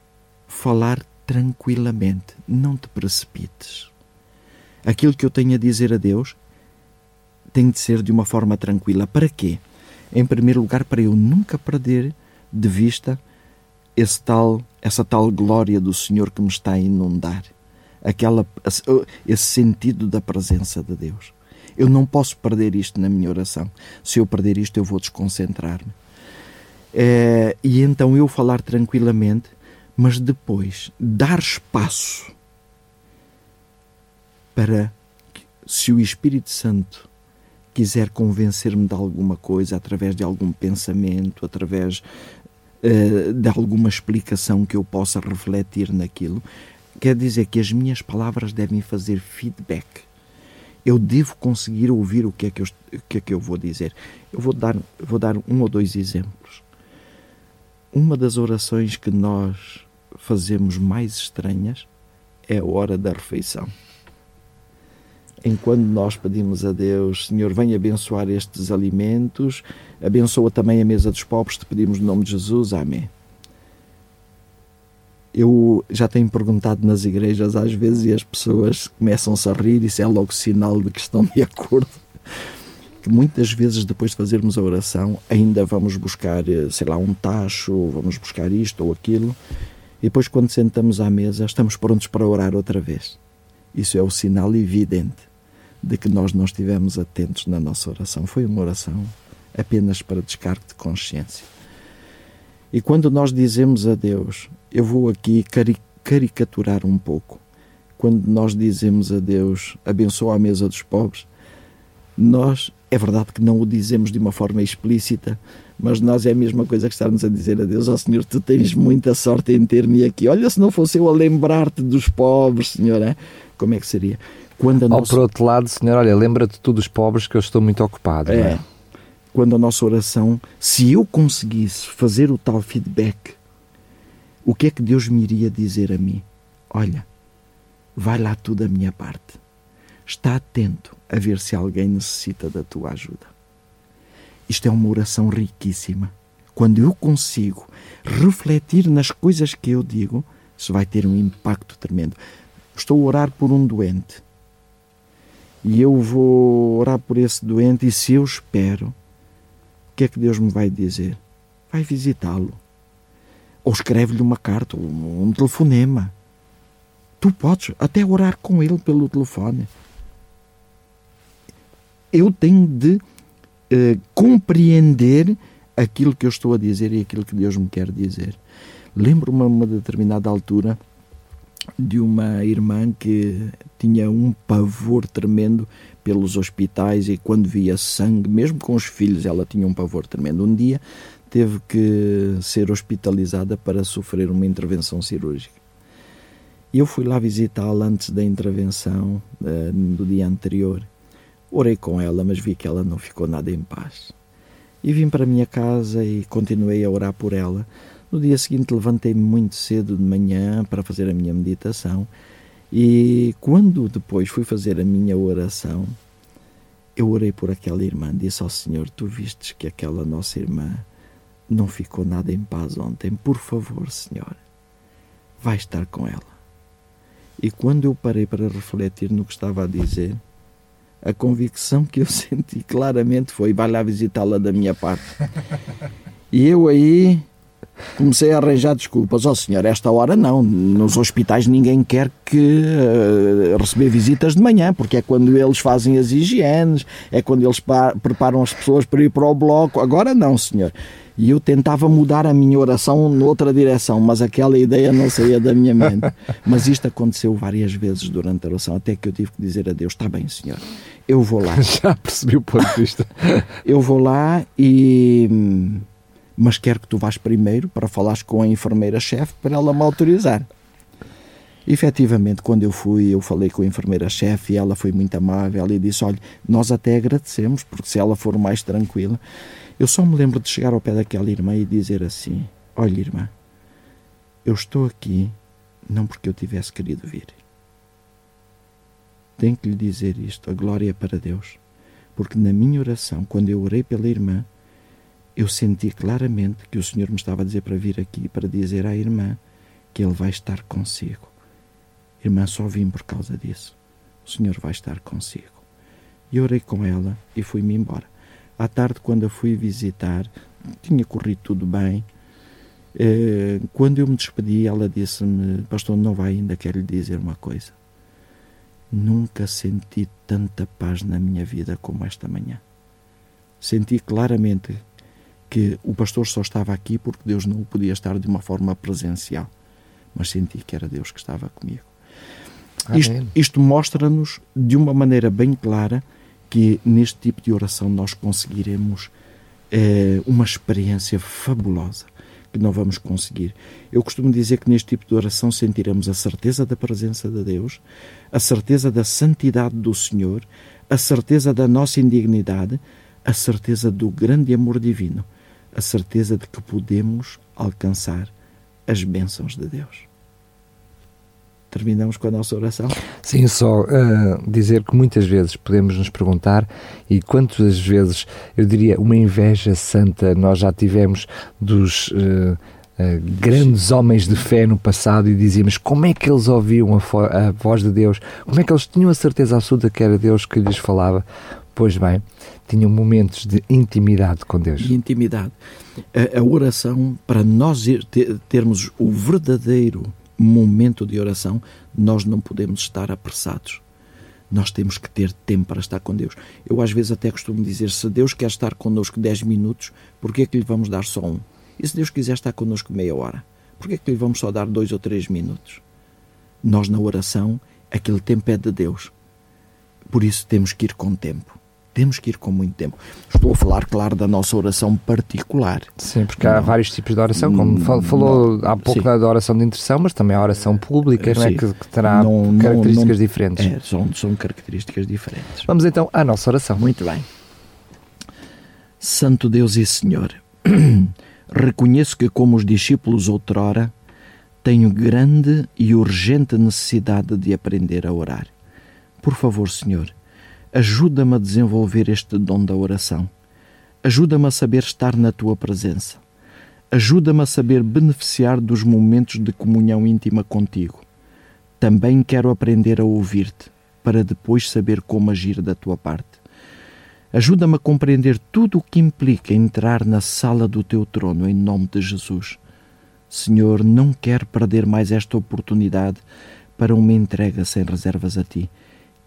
falar tranquilamente, não te precipites. Aquilo que eu tenho a dizer a Deus tem de ser de uma forma tranquila. Para quê? Em primeiro lugar, para eu nunca perder de vista esse tal, essa tal glória do Senhor que me está a inundar, aquela, esse sentido da presença de Deus. Eu não posso perder isto na minha oração. Se eu perder isto, eu vou desconcentrar-me. É, e então eu falar tranquilamente mas depois dar espaço para se o Espírito Santo quiser convencer-me de alguma coisa através de algum pensamento, através uh, de alguma explicação que eu possa refletir naquilo, quer dizer que as minhas palavras devem fazer feedback. Eu devo conseguir ouvir o que é que eu, que é que eu vou dizer. Eu vou dar, vou dar um ou dois exemplos. Uma das orações que nós fazemos mais estranhas é a hora da refeição. Enquanto nós pedimos a Deus, Senhor, vem abençoar estes alimentos, abençoa também a mesa dos pobres, te pedimos no nome de Jesus, amém. Eu já tenho perguntado nas igrejas às vezes e as pessoas começam-se a rir, isso é logo sinal de que estão de acordo que muitas vezes depois de fazermos a oração ainda vamos buscar, sei lá, um tacho, vamos buscar isto ou aquilo, e depois quando sentamos à mesa estamos prontos para orar outra vez. Isso é o sinal evidente de que nós não estivemos atentos na nossa oração. Foi uma oração apenas para descargo de consciência. E quando nós dizemos a Deus, eu vou aqui caricaturar um pouco, quando nós dizemos a Deus, abençoa a mesa dos pobres, nós, é verdade que não o dizemos de uma forma explícita, mas nós é a mesma coisa que estarmos a dizer a Deus, ó oh, Senhor, tu tens muita sorte em ter-me aqui. Olha, se não fosse eu a lembrar-te dos pobres, Senhor, é? como é que seria? Quando a nossa... Ou por outro lado, Senhor, olha, lembra-te tu dos pobres que eu estou muito ocupado. É. é? Quando a nossa oração, se eu conseguisse fazer o tal feedback, o que é que Deus me iria dizer a mim? Olha, vai lá tu da minha parte Está atento a ver se alguém necessita da tua ajuda. Isto é uma oração riquíssima. Quando eu consigo refletir nas coisas que eu digo, isso vai ter um impacto tremendo. Estou a orar por um doente e eu vou orar por esse doente, e se eu espero, o que é que Deus me vai dizer? Vai visitá-lo. Ou escreve-lhe uma carta, um telefonema. Tu podes até orar com ele pelo telefone eu tenho de uh, compreender aquilo que eu estou a dizer e aquilo que Deus me quer dizer. Lembro-me a uma determinada altura de uma irmã que tinha um pavor tremendo pelos hospitais e quando via sangue, mesmo com os filhos, ela tinha um pavor tremendo. Um dia teve que ser hospitalizada para sofrer uma intervenção cirúrgica. Eu fui lá visitá-la antes da intervenção, uh, do dia anterior. Orei com ela, mas vi que ela não ficou nada em paz. E vim para a minha casa e continuei a orar por ela. No dia seguinte levantei-me muito cedo de manhã para fazer a minha meditação e quando depois fui fazer a minha oração, eu orei por aquela irmã, disse ao Senhor: Tu vistes que aquela nossa irmã não ficou nada em paz ontem, por favor, Senhor, vai estar com ela. E quando eu parei para refletir no que estava a dizer, a convicção que eu senti claramente foi: vai lá visitá-la da minha parte. E eu aí comecei a arranjar desculpas. Ó oh, senhor, esta hora não. Nos hospitais ninguém quer que uh, receber visitas de manhã, porque é quando eles fazem as higienes, é quando eles preparam as pessoas para ir para o bloco. Agora não, senhor. E eu tentava mudar a minha oração noutra direção, mas aquela ideia não saía da minha mente. Mas isto aconteceu várias vezes durante a oração, até que eu tive que dizer a Deus: está bem, senhor, eu vou lá. Já percebi o ponto de vista. eu vou lá e mas quero que tu vás primeiro para falares com a enfermeira-chefe para ela me autorizar. Efetivamente, quando eu fui, eu falei com a enfermeira-chefe e ela foi muito amável e disse: Olha, nós até agradecemos, porque se ela for mais tranquila. Eu só me lembro de chegar ao pé daquela irmã e dizer assim: Olha, irmã, eu estou aqui não porque eu tivesse querido vir. Tenho que lhe dizer isto: a glória é para Deus, porque na minha oração, quando eu orei pela irmã, eu senti claramente que o Senhor me estava a dizer para vir aqui para dizer à irmã que Ele vai estar consigo. Irmã, só vim por causa disso. O Senhor vai estar consigo. E orei com ela e fui-me embora. À tarde, quando a fui visitar, tinha corrido tudo bem. Eh, quando eu me despedi, ela disse-me: Pastor, não vai ainda, quero lhe dizer uma coisa. Nunca senti tanta paz na minha vida como esta manhã. Senti claramente que o pastor só estava aqui porque Deus não podia estar de uma forma presencial, mas senti que era Deus que estava comigo. Isto, isto mostra-nos de uma maneira bem clara que neste tipo de oração nós conseguiremos eh, uma experiência fabulosa que não vamos conseguir. Eu costumo dizer que neste tipo de oração sentiremos a certeza da presença de Deus, a certeza da santidade do Senhor, a certeza da nossa indignidade, a certeza do grande amor divino a certeza de que podemos alcançar as bênçãos de Deus. Terminamos com a nossa oração? Sim, só uh, dizer que muitas vezes podemos nos perguntar, e quantas vezes, eu diria, uma inveja santa nós já tivemos dos. Uh, Uh, grandes homens de fé no passado e dizíamos como é que eles ouviam a, a, voz de Deus, como é que eles tinham a certeza absoluta que era Deus que lhes falava. Pois bem, tinham momentos de intimidade com Deus. De intimidade. A, a oração, para nós termos o verdadeiro momento de oração, nós não podemos estar apressados. Nós temos que ter tempo para estar com Deus. Eu às vezes até costumo dizer, se Deus quer estar connosco 10 minutos, por que é que lhe vamos dar só um? E se Deus quiser estar connosco meia hora, por que é que lhe vamos só dar dois ou três minutos? Nós na oração, aquele tempo é de Deus. Por isso temos que ir com tempo temos que ir com muito tempo. Estou a falar, claro, da nossa oração particular. Sim, porque há não. vários tipos de oração, como hum, falou não. há pouco Sim. da oração de intercessão, mas também a oração pública, não é? Que, que terá não, características diferentes. É, são, são características diferentes. Vamos então à nossa oração. Muito bem. Santo Deus e Senhor, reconheço que, como os discípulos outrora, tenho grande e urgente necessidade de aprender a orar. Por favor, Senhor, Ajuda-me a desenvolver este dom da oração. Ajuda-me a saber estar na tua presença. Ajuda-me a saber beneficiar dos momentos de comunhão íntima contigo. Também quero aprender a ouvir-te, para depois saber como agir da tua parte. Ajuda-me a compreender tudo o que implica entrar na sala do teu trono em nome de Jesus. Senhor, não quero perder mais esta oportunidade para uma entrega sem reservas a ti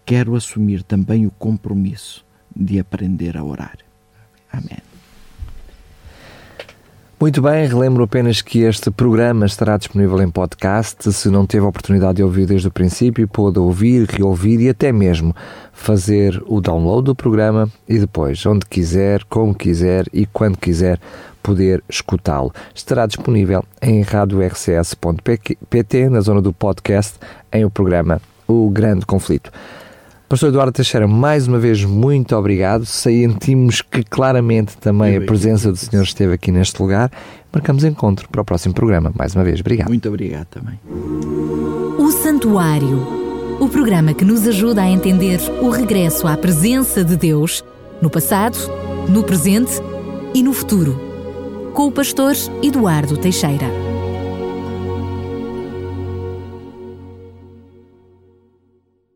quero assumir também o compromisso de aprender a orar. Amém. Muito bem, relembro apenas que este programa estará disponível em podcast. Se não teve a oportunidade de ouvir desde o princípio, pode ouvir, reouvir e até mesmo fazer o download do programa e depois, onde quiser, como quiser e quando quiser, poder escutá-lo. Estará disponível em radiorcs.pt, na zona do podcast, em o programa O Grande Conflito. Pastor Eduardo Teixeira, mais uma vez, muito obrigado. Sentimos que claramente também a presença do Senhor esteve aqui neste lugar. Marcamos encontro para o próximo programa. Mais uma vez, obrigado. Muito obrigado também. O Santuário o programa que nos ajuda a entender o regresso à presença de Deus no passado, no presente e no futuro. Com o pastor Eduardo Teixeira.